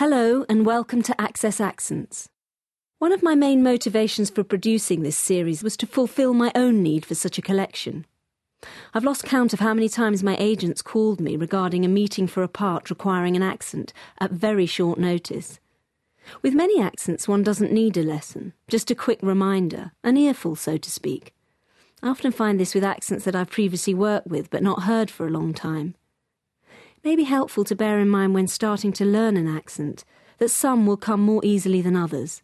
Hello, and welcome to Access Accents. One of my main motivations for producing this series was to fulfill my own need for such a collection. I've lost count of how many times my agents called me regarding a meeting for a part requiring an accent at very short notice. With many accents, one doesn't need a lesson, just a quick reminder, an earful, so to speak. I often find this with accents that I've previously worked with but not heard for a long time may be helpful to bear in mind when starting to learn an accent that some will come more easily than others.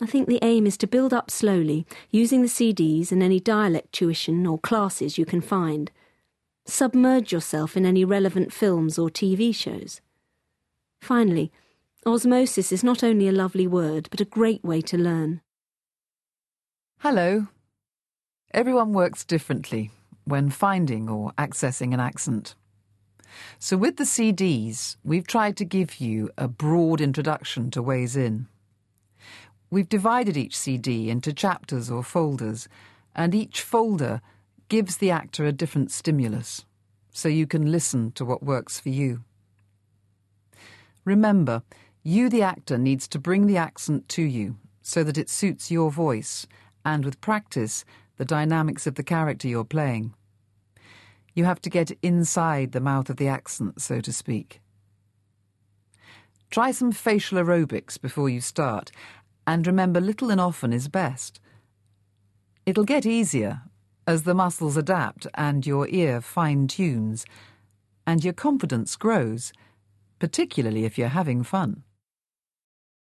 I think the aim is to build up slowly, using the CDs and any dialect tuition or classes you can find. Submerge yourself in any relevant films or TV shows. Finally, osmosis is not only a lovely word, but a great way to learn. Hello. Everyone works differently when finding or accessing an accent. So, with the CDs, we've tried to give you a broad introduction to Ways In. We've divided each CD into chapters or folders, and each folder gives the actor a different stimulus, so you can listen to what works for you. Remember, you, the actor, needs to bring the accent to you so that it suits your voice and, with practice, the dynamics of the character you're playing. You have to get inside the mouth of the accent, so to speak. Try some facial aerobics before you start, and remember little and often is best. It'll get easier as the muscles adapt and your ear fine tunes, and your confidence grows, particularly if you're having fun.